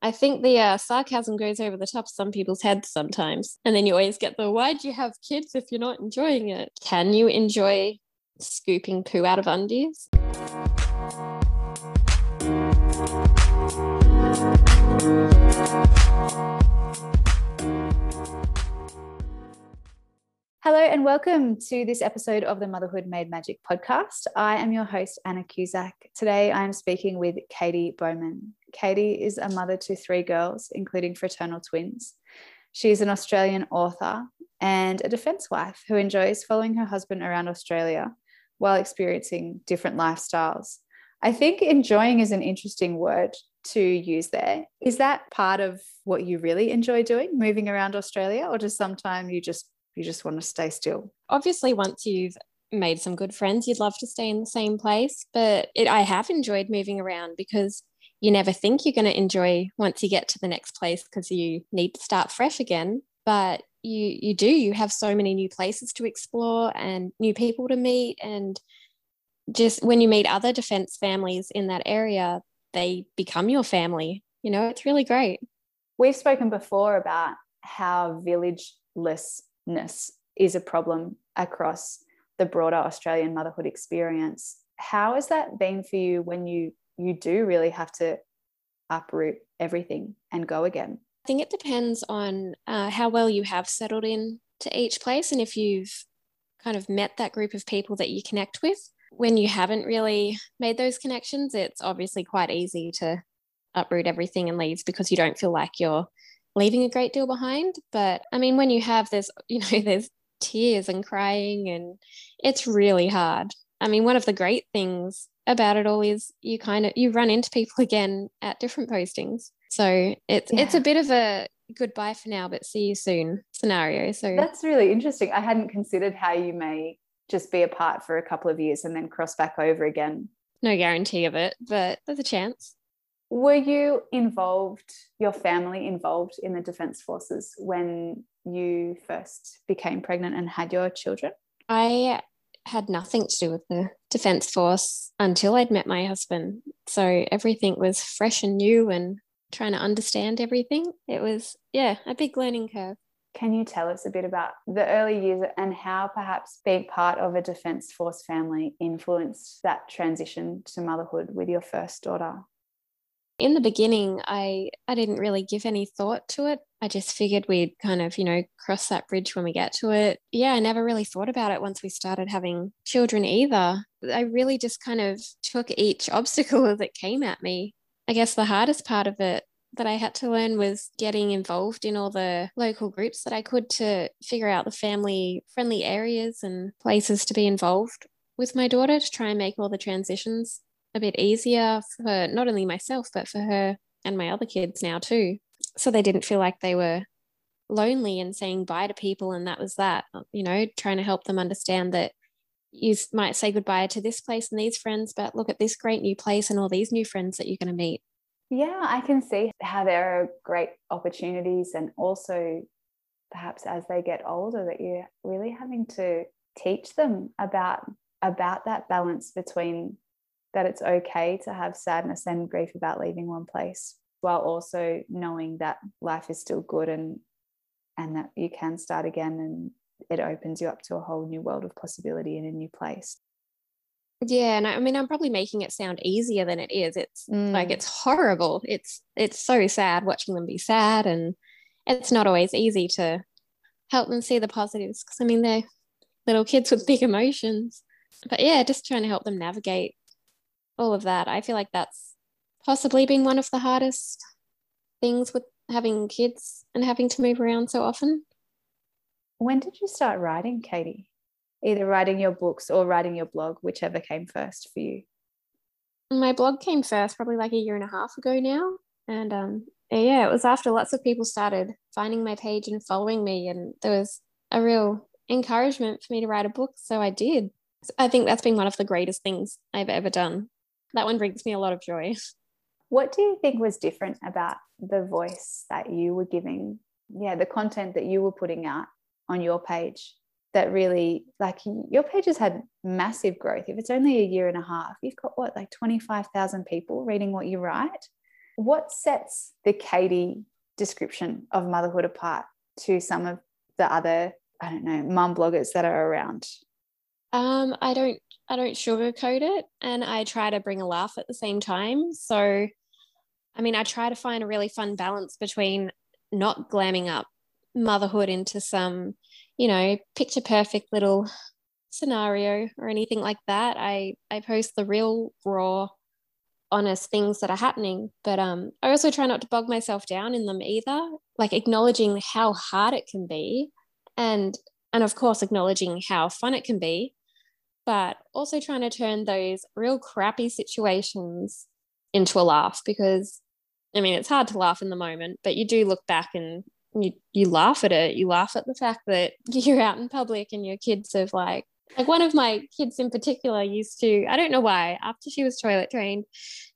I think the uh, sarcasm goes over the top of some people's heads sometimes. And then you always get the why do you have kids if you're not enjoying it? Can you enjoy scooping poo out of undies? Hello and welcome to this episode of the Motherhood Made Magic podcast. I am your host, Anna Cusack. Today I am speaking with Katie Bowman. Katie is a mother to three girls, including fraternal twins. She is an Australian author and a defence wife who enjoys following her husband around Australia while experiencing different lifestyles. I think enjoying is an interesting word to use there. Is that part of what you really enjoy doing, moving around Australia, or does sometimes you just you just want to stay still? Obviously, once you've made some good friends, you'd love to stay in the same place. But it, I have enjoyed moving around because you never think you're going to enjoy once you get to the next place because you need to start fresh again. But you you do. You have so many new places to explore and new people to meet and just when you meet other defense families in that area they become your family. You know it's really great. We've spoken before about how villagelessness is a problem across the broader australian motherhood experience. How has that been for you when you you do really have to uproot everything and go again i think it depends on uh, how well you have settled in to each place and if you've kind of met that group of people that you connect with when you haven't really made those connections, it's obviously quite easy to uproot everything and leave because you don't feel like you're leaving a great deal behind. But I mean, when you have this, you know, there's tears and crying, and it's really hard. I mean, one of the great things about it all is you kind of you run into people again at different postings. So it's yeah. it's a bit of a goodbye for now, but see you soon scenario. So that's really interesting. I hadn't considered how you may just be apart for a couple of years and then cross back over again. No guarantee of it, but there's a chance. Were you involved, your family involved in the Defence Forces when you first became pregnant and had your children? I had nothing to do with the Defence Force until I'd met my husband. So everything was fresh and new and trying to understand everything. It was, yeah, a big learning curve. Can you tell us a bit about the early years and how perhaps being part of a Defence Force family influenced that transition to motherhood with your first daughter? In the beginning, I, I didn't really give any thought to it. I just figured we'd kind of, you know, cross that bridge when we get to it. Yeah, I never really thought about it once we started having children either. I really just kind of took each obstacle it came at me. I guess the hardest part of it that I had to learn was getting involved in all the local groups that I could to figure out the family friendly areas and places to be involved with my daughter to try and make all the transitions a bit easier for not only myself, but for her and my other kids now too. So they didn't feel like they were lonely and saying bye to people. And that was that, you know, trying to help them understand that you might say goodbye to this place and these friends, but look at this great new place and all these new friends that you're going to meet. Yeah, I can see how there are great opportunities, and also perhaps as they get older, that you're really having to teach them about about that balance between that it's okay to have sadness and grief about leaving one place while also knowing that life is still good and and that you can start again and it opens you up to a whole new world of possibility in a new place. Yeah and I, mean i'm probably making it sound easier than it is. It's mm. like it's horrible. It's it's so sad watching them be sad and it's not always easy to help them see the positives because i mean they're little kids with big emotions. But yeah just trying to help them navigate all of that i feel like that's possibly been one of the hardest things with having kids and having to move around so often when did you start writing katie either writing your books or writing your blog, whichever came first for you? My blog came first, probably like a year and a half ago now. And um, yeah, it was after lots of people started finding my page and following me, and there was a real encouragement for me to write a book. So I did. I think that's been one of the greatest things I've ever done. That one brings me a lot of joy. What do you think was different about the voice that you were giving? Yeah, the content that you were putting out on your page that really like your page has had massive growth if it's only a year and a half you've got what like 25,000 people reading what you write what sets the Katie description of motherhood apart to some of the other, I don't know, mum bloggers that are around? Um, I don't I don't sugarcoat it and I try to bring a laugh at the same time. So I mean, I try to find a really fun balance between not glamming up motherhood into some, you know, picture perfect little scenario or anything like that. I I post the real raw honest things that are happening but um I also try not to bog myself down in them either like acknowledging how hard it can be and and of course acknowledging how fun it can be but also trying to turn those real crappy situations into a laugh because I mean it's hard to laugh in the moment but you do look back and you you laugh at it. You laugh at the fact that you're out in public and your kids have like like one of my kids in particular used to i don't know why after she was toilet trained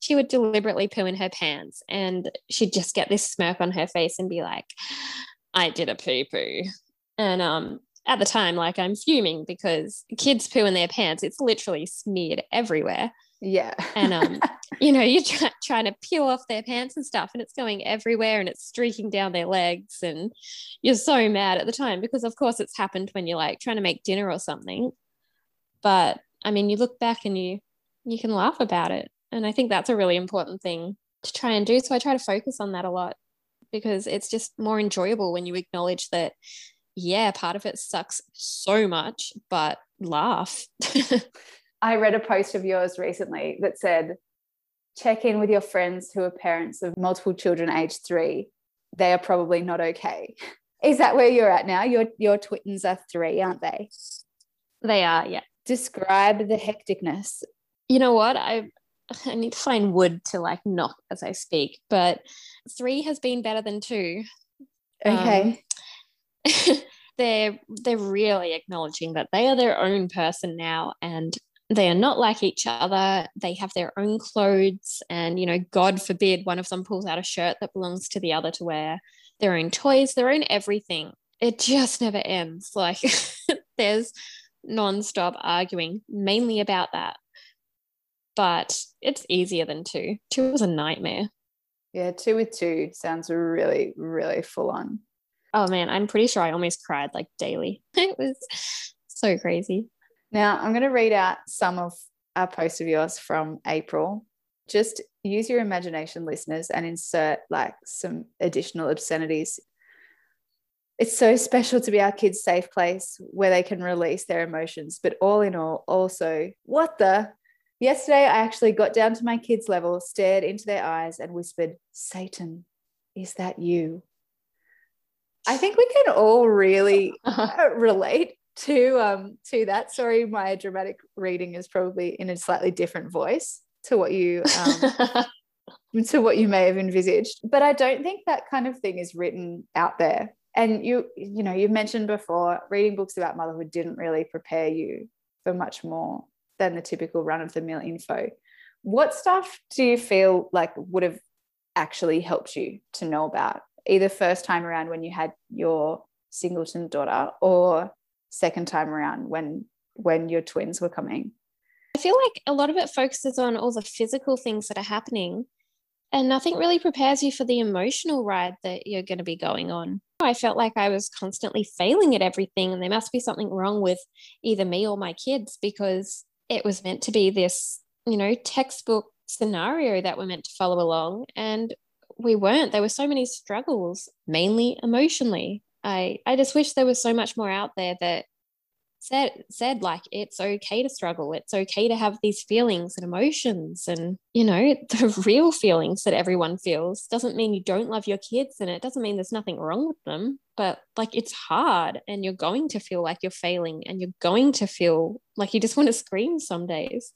she would deliberately poo in her pants and she'd just get this smirk on her face and be like i did a poo poo and um at the time like i'm fuming because kids poo in their pants it's literally smeared everywhere. Yeah. And um you know you're try- trying to peel off their pants and stuff and it's going everywhere and it's streaking down their legs and you're so mad at the time because of course it's happened when you're like trying to make dinner or something. But i mean you look back and you you can laugh about it. And i think that's a really important thing to try and do. So i try to focus on that a lot because it's just more enjoyable when you acknowledge that yeah part of it sucks so much but laugh. I read a post of yours recently that said check in with your friends who are parents of multiple children aged three. They are probably not okay. Is that where you're at now? Your your twins are three aren't they? They are yeah. Describe the hecticness. You know what? I i need to find wood to like knock as i speak but three has been better than two. Okay. Um, they're they're really acknowledging that they are their own person now and they are not like each other. They have their own clothes and you know god forbid one of them pulls out a shirt that belongs to the other to wear their own toys their own everything. It just never ends. Like there's non-stop arguing mainly about that. But it's easier than two. Two was a nightmare. Yeah two with two sounds really really full on oh man i'm pretty sure i almost cried like daily it was so crazy now i'm going to read out some of our posts of yours from april just use your imagination listeners and insert like some additional obscenities it's so special to be our kids' safe place where they can release their emotions. But all in all, also, what the? Yesterday, I actually got down to my kids' level, stared into their eyes, and whispered, Satan, is that you? I think we can all really relate to um to that. Sorry, my dramatic reading is probably in a slightly different voice to what you um, to what you may have envisaged. But I don't think that kind of thing is written out there and you you know you've mentioned before reading books about motherhood didn't really prepare you for much more than the typical run of the mill info what stuff do you feel like would have actually helped you to know about either first time around when you had your singleton daughter or second time around when when your twins were coming i feel like a lot of it focuses on all the physical things that are happening and nothing really prepares you for the emotional ride that you're going to be going on I felt like I was constantly failing at everything, and there must be something wrong with either me or my kids because it was meant to be this, you know, textbook scenario that we're meant to follow along. And we weren't. There were so many struggles, mainly emotionally. I, I just wish there was so much more out there that said said like it's okay to struggle it's okay to have these feelings and emotions and you know the real feelings that everyone feels doesn't mean you don't love your kids and it doesn't mean there's nothing wrong with them but like it's hard and you're going to feel like you're failing and you're going to feel like you just want to scream some days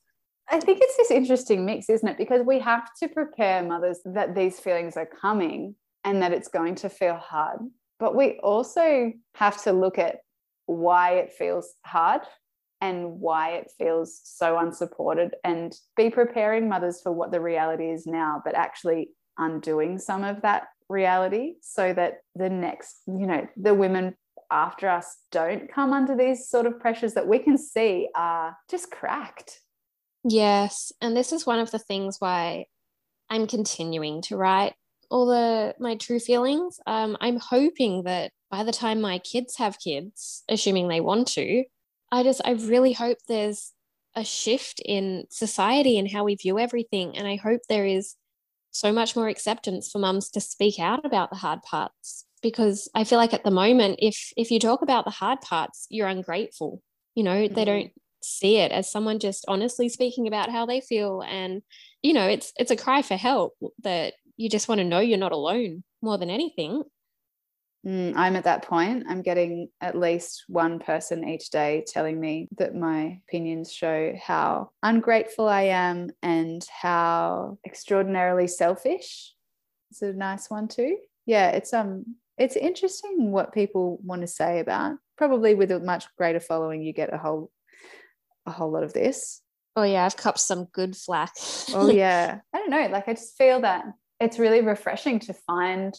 I think it's this interesting mix, isn't it? Because we have to prepare mothers that these feelings are coming and that it's going to feel hard. But we also have to look at why it feels hard and why it feels so unsupported and be preparing mothers for what the reality is now but actually undoing some of that reality so that the next you know the women after us don't come under these sort of pressures that we can see are just cracked yes and this is one of the things why I'm continuing to write all the my true feelings. Um, I'm hoping that by the time my kids have kids, assuming they want to, I just I really hope there's a shift in society and how we view everything. And I hope there is so much more acceptance for mums to speak out about the hard parts because I feel like at the moment, if if you talk about the hard parts, you're ungrateful. You know, mm-hmm. they don't see it as someone just honestly speaking about how they feel. And you know it's it's a cry for help that you just want to know you're not alone more than anything. Mm, i'm at that point. I'm getting at least one person each day telling me that my opinions show how ungrateful i am and how extraordinarily selfish. It's a nice one too. Yeah it's um it's interesting what people want to say about probably with a much greater following you get a whole a whole lot of this. Oh yeah i've copped some good flack. Oh yeah. I don't know like i just feel that it's really refreshing to find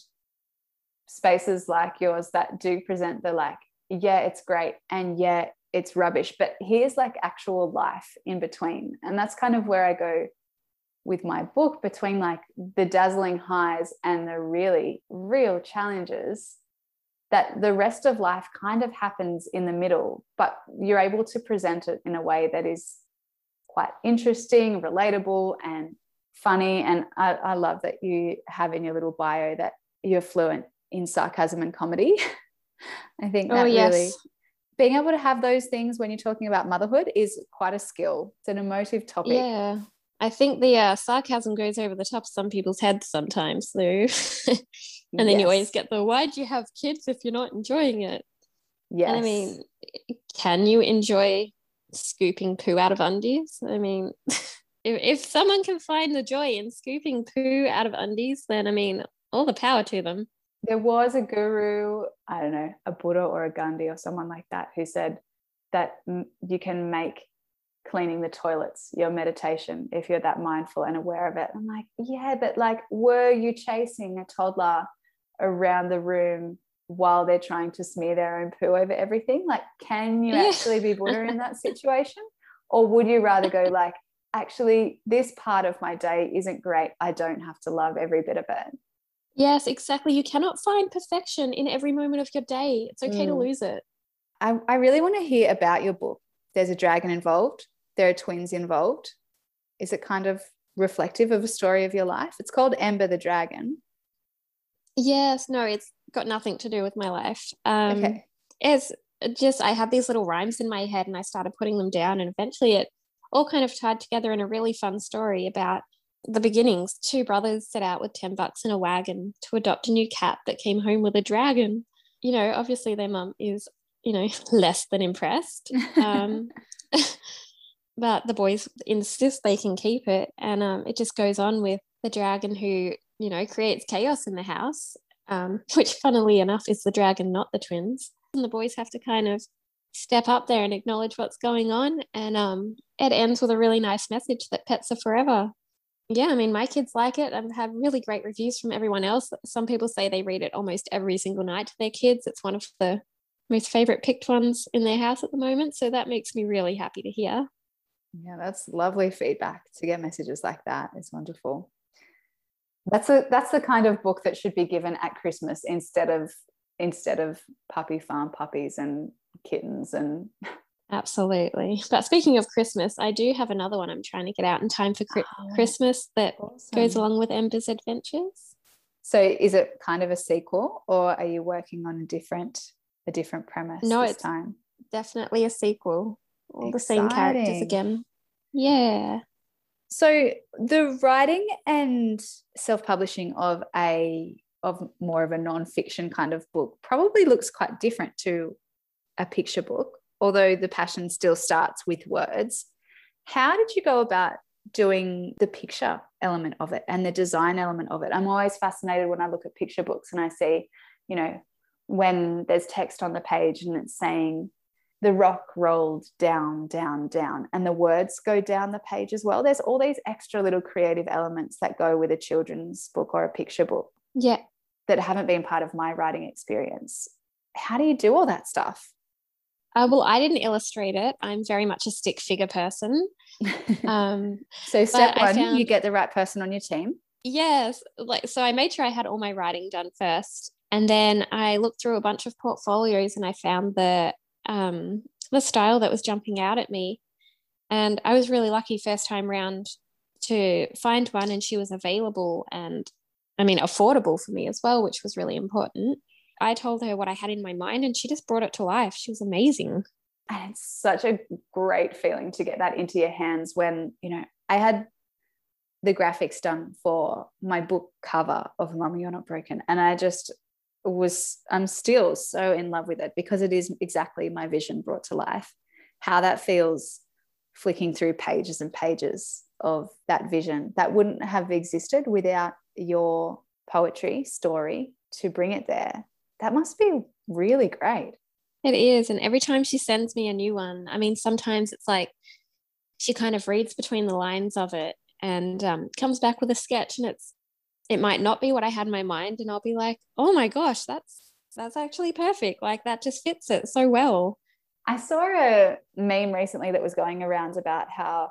spaces like yours that do present the like yeah it's great and yeah it's rubbish but here's like actual life in between. And that's kind of where i go with my book between like the dazzling highs and the really real challenges that the rest of life kind of happens in the middle but you're able to present it in a way that is quite interesting relatable and funny. And I, I love that you have in your little bio that you're fluent in sarcasm and comedy. I think that oh, yes. really being able to have those things when you're talking about motherhood is quite a skill. It's an emotive topic. Yeah. I think the uh, sarcasm goes over the top of some people's heads sometimes, though. and then yes. you always get the why do you have kids if you're not enjoying it? Yes. And I mean, can you enjoy scooping poo out of undies? I mean, if, if someone can find the joy in scooping poo out of undies, then I mean, all the power to them. There was a guru, I don't know, a Buddha or a Gandhi or someone like that, who said that you can make cleaning the toilets your meditation if you're that mindful and aware of it. I'm like, yeah, but like, were you chasing a toddler around the room while they're trying to smear their own poo over everything? Like, can you actually be Buddha in that situation? Or would you rather go like, actually, this part of my day isn't great. I don't have to love every bit of it. Yes, exactly. You cannot find perfection in every moment of your day. It's okay mm. to lose it. I, I really want to hear about your book. There's a dragon involved, there are twins involved. Is it kind of reflective of a story of your life? It's called Ember the Dragon. Yes, no, it's got nothing to do with my life. Um, okay. It's just, I had these little rhymes in my head and I started putting them down, and eventually it all kind of tied together in a really fun story about the beginnings. Two brothers set out with 10 bucks in a wagon to adopt a new cat that came home with a dragon. You know, obviously their mum is, you know, less than impressed. Um, but the boys insist they can keep it. And um, it just goes on with the dragon who, you know, creates chaos in the house, um, which funnily enough is the dragon, not the twins. And the boys have to kind of step up there and acknowledge what's going on. And um, it ends with a really nice message that pets are forever. Yeah, I mean, my kids like it. I've had really great reviews from everyone else. Some people say they read it almost every single night to their kids. It's one of the most favorite picked ones in their house at the moment. So that makes me really happy to hear. Yeah, that's lovely feedback to get messages like that. It's wonderful. That's a that's the kind of book that should be given at Christmas instead of instead of puppy farm puppies and kittens and absolutely. But speaking of christmas i do have another one i'm trying to get out in time for oh, christmas that awesome. goes along with ember's adventures. So is it kind of a sequel or are you working on a different a different premise no it's time? definitely a sequel. All Exciting. the same characters again. Yeah so the writing and self-publishing of a of more of a non-fiction kind of book probably looks quite different to a picture book, although the passion still starts with words. How did you go about doing the picture element of it and the design element of it? I'm always fascinated when I look at picture books and I see, you know, when there's text on the page and it's saying the rock rolled down, down, down, and the words go down the page as well. There's all these extra little creative elements that go with a children's book or a picture book. Yeah. That haven't been part of my writing experience. How do you do all that stuff? Uh, well, I didn't illustrate it. I'm very much a stick figure person. Um, so, step one, found, you get the right person on your team. Yes, like so I made sure I had all my writing done first. And then I looked through a bunch of portfolios and I found the um the style that was jumping out at me. And I was really lucky first time round to find one and she was available and I mean affordable for me as well, which was really important. I told her what I had in my mind and she just brought it to life. She was amazing. And it's such a great feeling to get that into your hands when, you know, I had the graphics done for my book cover of Mama You're Not Broken. And I just was, I'm still so in love with it because it is exactly my vision brought to life. How that feels flicking through pages and pages of that vision that wouldn't have existed without your poetry story to bring it there. That must be really great. It is. And every time she sends me a new one, I mean, sometimes it's like she kind of reads between the lines of it and um, comes back with a sketch and it's it might not be what I had in my mind and I'll be like, oh my gosh, that's that's actually perfect. Like that just fits it so well. I saw a meme recently that was going around about how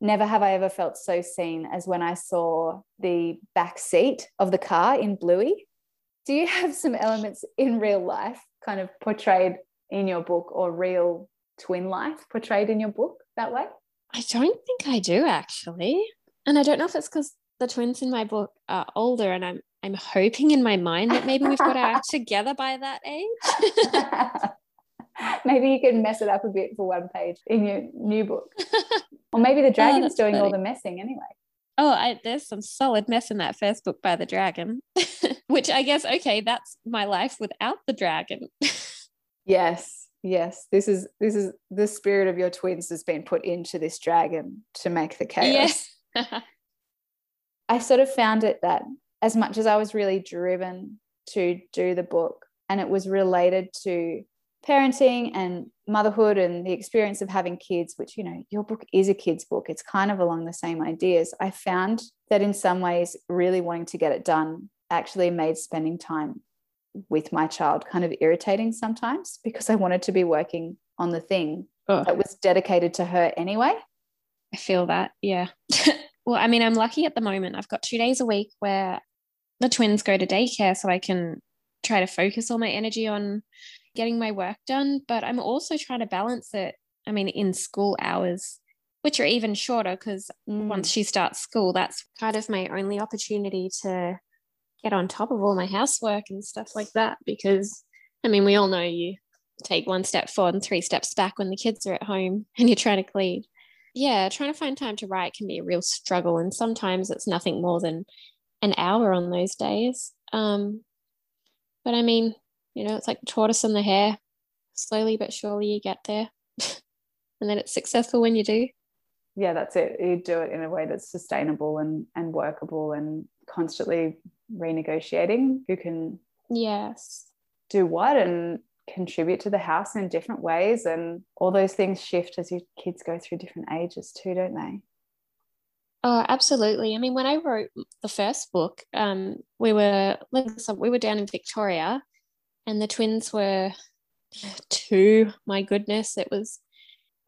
never have I ever felt so seen as when I saw the back seat of the car in Bluey. Do you have some elements in real life kind of portrayed in your book or real twin life portrayed in your book that way? I don't think I do actually. And I don't know if it's because the twins in my book are older and I'm I'm hoping in my mind that maybe we've got our act together by that age. maybe you can mess it up a bit for one page in your new book. or maybe the oh, dragon's oh, doing funny. all the messing anyway. Oh, I, there's some solid mess in that first book by the dragon, which I guess, okay, that's my life without the dragon. yes, yes. This is this is the spirit of your twins has been put into this dragon to make the chaos. Yes. I sort of found it that as much as I was really driven to do the book and it was related to parenting and motherhood and the experience of having kids, which, you know, your book is a kid's book, it's kind of along the same ideas. I found that in some ways, really wanting to get it done actually made spending time with my child kind of irritating sometimes because I wanted to be working on the thing oh. that was dedicated to her anyway. I feel that, yeah. well, I mean, I'm lucky at the moment. I've got two days a week where the twins go to daycare so I can try to focus all my energy on getting my work done. But I'm also trying to balance it, I mean, in school hours, which are even shorter because mm. once she starts school, that's kind of my only opportunity to get on top of all my housework and stuff like that. Because, I mean, we all know you take one step forward and three steps back when the kids are at home and you're trying to clean yeah, trying to find time to write can be a real struggle. And sometimes it's nothing more than an hour on those days. Um, but I mean, you know, it's like the tortoise and the hare. Slowly but surely you get there. and then it's successful when you do. Yeah, that's it. You do it in a way that's sustainable and, and workable and constantly renegotiating who can yes do what and contribute to the house in different ways and all those things shift as your kids go through different ages too don't they? Oh absolutely. I mean when i wrote the first book um, we were we were down in victoria and the twins were two. My goodness it was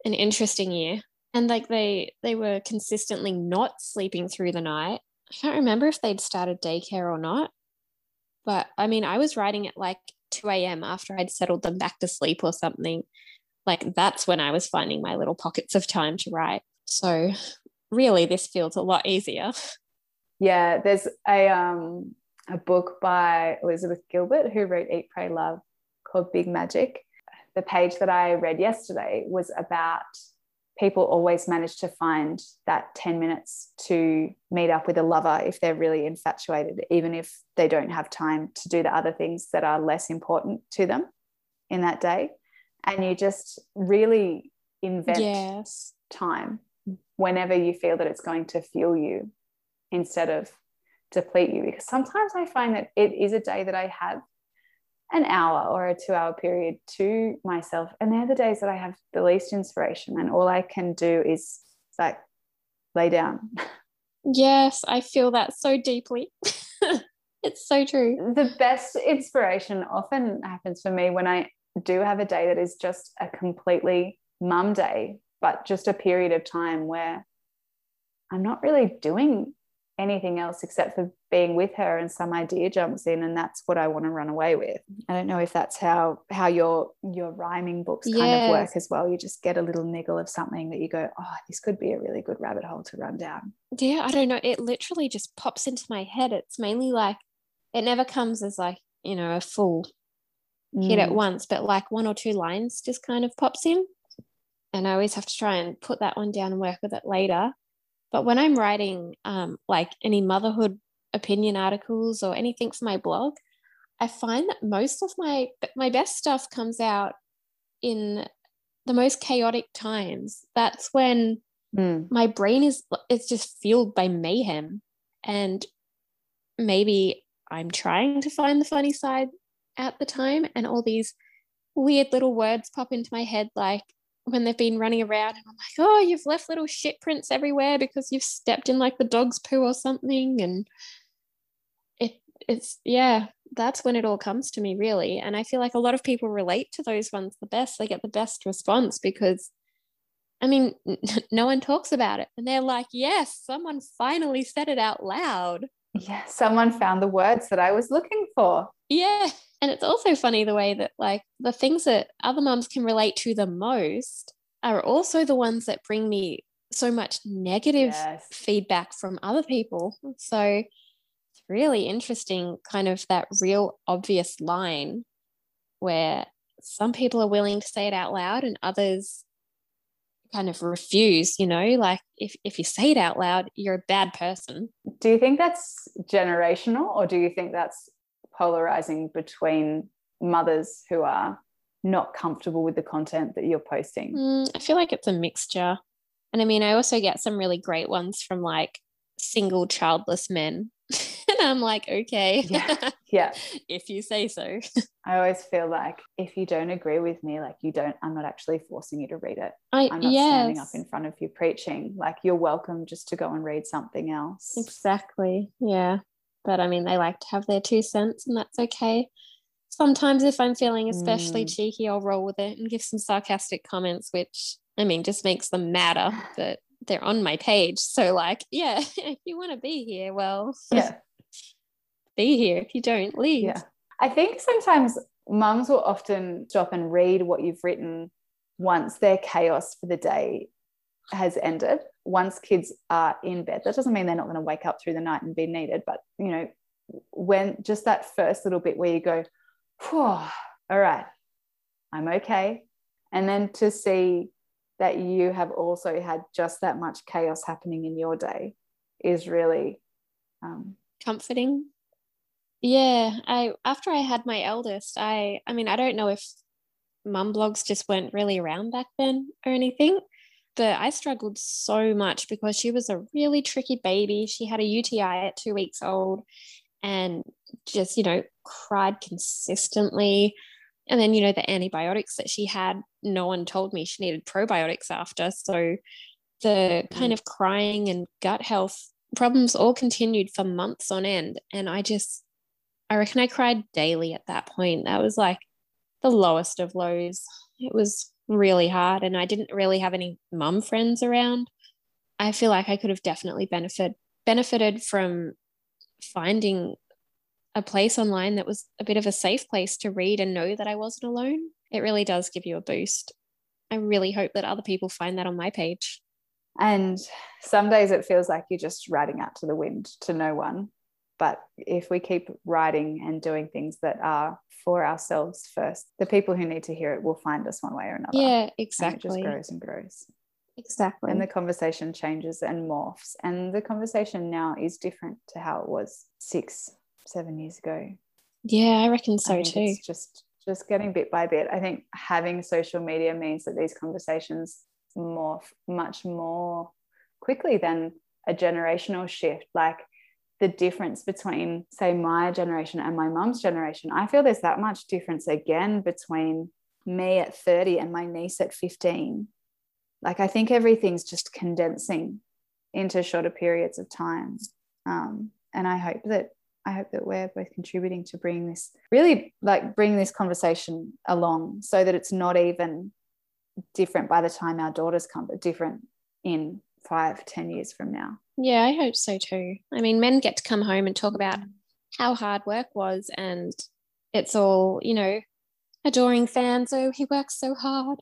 an interesting year. And like they they were consistently not sleeping through the night. I can't remember if they'd started daycare or not but i mean i was writing at like 2 a.m. after I'd settled them back to sleep or something, like that's when I was finding my little pockets of time to write. So really this feels a lot easier. Yeah, there's a um a book by Elizabeth Gilbert who wrote Eat, Pray, Love called Big Magic. The page that I read yesterday was about people always manage to find that 10 minutes to meet up with a lover if they're really infatuated, even if they don't have time to do the other things that are less important to them in that day. And you just really invent yes. time whenever you feel that it's going to fuel you instead of deplete you. Because sometimes I find that it is a day that I have an hour or a two hour period to myself. And they're the days that I have the least inspiration, and all I can do is like lay down. Yes, I feel that so deeply. it's so true. The best inspiration often happens for me when I do have a day that is just a completely mum day, but just a period of time where I'm not really doing anything else except for being with her and some idea jumps in and that's what I want to run away with. I don't know if that's how how your your rhyming books kind yes. of work as well. You just get a little niggle of something that you go, oh, this could be a really good rabbit hole to run down. Yeah, I don't know. It literally just pops into my head. It's mainly like it never comes as like, you know, a full mm. hit at mm. once, but like one or two lines just kind of pops in. And I always have to try and put that one down and work with it later but when I'm writing um, like any motherhood opinion articles or anything for my blog, I find that most of my my best stuff comes out in the most chaotic times. That's when mm. my brain is it's just fueled by mayhem, and maybe I'm trying to find the funny side at the time, and all these weird little words pop into my head like when they've been running around and I'm like, oh, you've left little shit prints everywhere because you've stepped in like the dog's poo or something. And it it's yeah, that's when it all comes to me really. And I feel like a lot of people relate to those ones the best. They get the best response because I mean, no one talks about it. And they're like, yes, someone finally said it out loud. Yeah, someone found the words that I was looking for. Yeah. And it's also funny the way that, like, the things that other moms can relate to the most are also the ones that bring me so much negative yes. feedback from other people. So it's really interesting, kind of that real obvious line where some people are willing to say it out loud and others kind of refuse you know like if, if you say it out loud you're a bad person do you think that's generational or do you think that's polarizing between mothers who are not comfortable with the content that you're posting? Mm, I feel like it's a mixture. And I mean, I also get some really great ones from like single childless men. and I'm like, okay. Yeah. yeah. if you say so. I always feel like if you don't agree with me, like you don't, I'm not actually forcing you to read it. I, am not yes. standing up in front of you preaching. Like you're welcome just to go and read something else. Exactly. Yeah. But I mean, they like to have their two cents, and that's okay. Sometimes, if I'm feeling especially mm. cheeky, I'll roll with it and give some sarcastic comments, which I mean, just makes them madder that they're on my page. So, like, yeah, if you want to be here, well, yeah, be here. If you don't, leave. Yeah. I think sometimes mums will often stop and read what you've written once their chaos for the day has ended once kids are in bed that doesn't mean they're not going to wake up through the night and be needed but you know when just that first little bit where you go all right i'm okay. And then to see that you have also had just that much chaos happening in your day is really um, comforting? Yeah i after i had my eldest i i mean i don't know if mum blogs just weren't really around back then or anything but I struggled so much because she was a really tricky baby. She had a UTI at two weeks old and just, you know, cried consistently. And then, you know, the antibiotics that she had, no one told me she needed probiotics after. So the kind mm. of crying and gut health problems all continued for months on end. And I just, I reckon I cried daily at that point. That was like the lowest of lows. It was really hard and I didn't really have any mum friends around. I feel like I could have definitely benefited benefited from finding a place online that was a bit of a safe place to read and know that I wasn't alone. It really does give you a boost. I really hope that other people find that on my page. And some days it feels like you're just writing out to the wind to no one. But if we keep writing and doing things that are for ourselves first, the people who need to hear it will find us one way or another. Yeah, exactly. And it just grows and grows. Exactly. And the conversation changes and morphs. And the conversation now is different to how it was six, seven years ago. Yeah, I reckon so I too. It's just just getting bit by bit. I think having social media means that these conversations morph much more quickly than a generational shift. Like the difference between, say, my generation and my mum's generation. I feel there's that much difference again between me at 30 and my niece at 15. Like, I think everything's just condensing into shorter periods of time. Um, and I hope that I hope that we're both contributing to bring this really like bring this conversation along so that it's not even different by the time our daughters come, but different in five, ten years from now. Yeah, I hope so too. I mean, men get to come home and talk about how hard work was, and it's all, you know, adoring fans. Oh, he works so hard.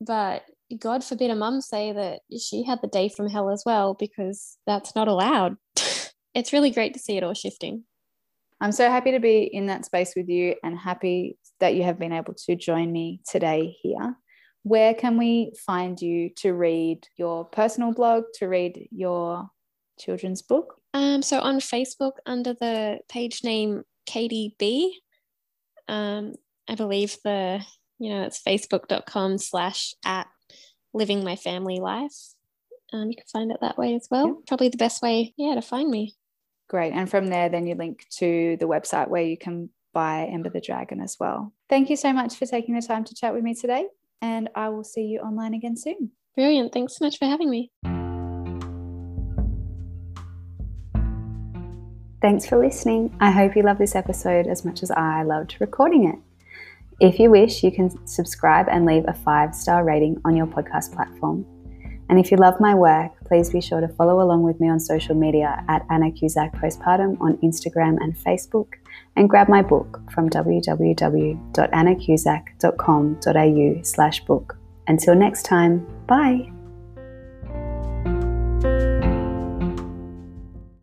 But God forbid a mum say that she had the day from hell as well, because that's not allowed. it's really great to see it all shifting. I'm so happy to be in that space with you and happy that you have been able to join me today here. Where can we find you to read your personal blog, to read your children's book? Um, so on Facebook under the page name Katie B. Um, I believe the, you know, it's facebook.com slash at living my family life. Um, you can find it that way as well. Yeah. Probably the best way, yeah, to find me. Great. And from there, then you link to the website where you can buy Ember the Dragon as well. Thank you so much for taking the time to chat with me today. And I will see you online again soon. Brilliant. Thanks so much for having me. Thanks for listening. I hope you love this episode as much as I loved recording it. If you wish, you can subscribe and leave a five star rating on your podcast platform. And if you love my work, please be sure to follow along with me on social media at Anna Cusack Postpartum on Instagram and Facebook, and grab my book from www.annacusack.com.au slash book. Until next time, bye!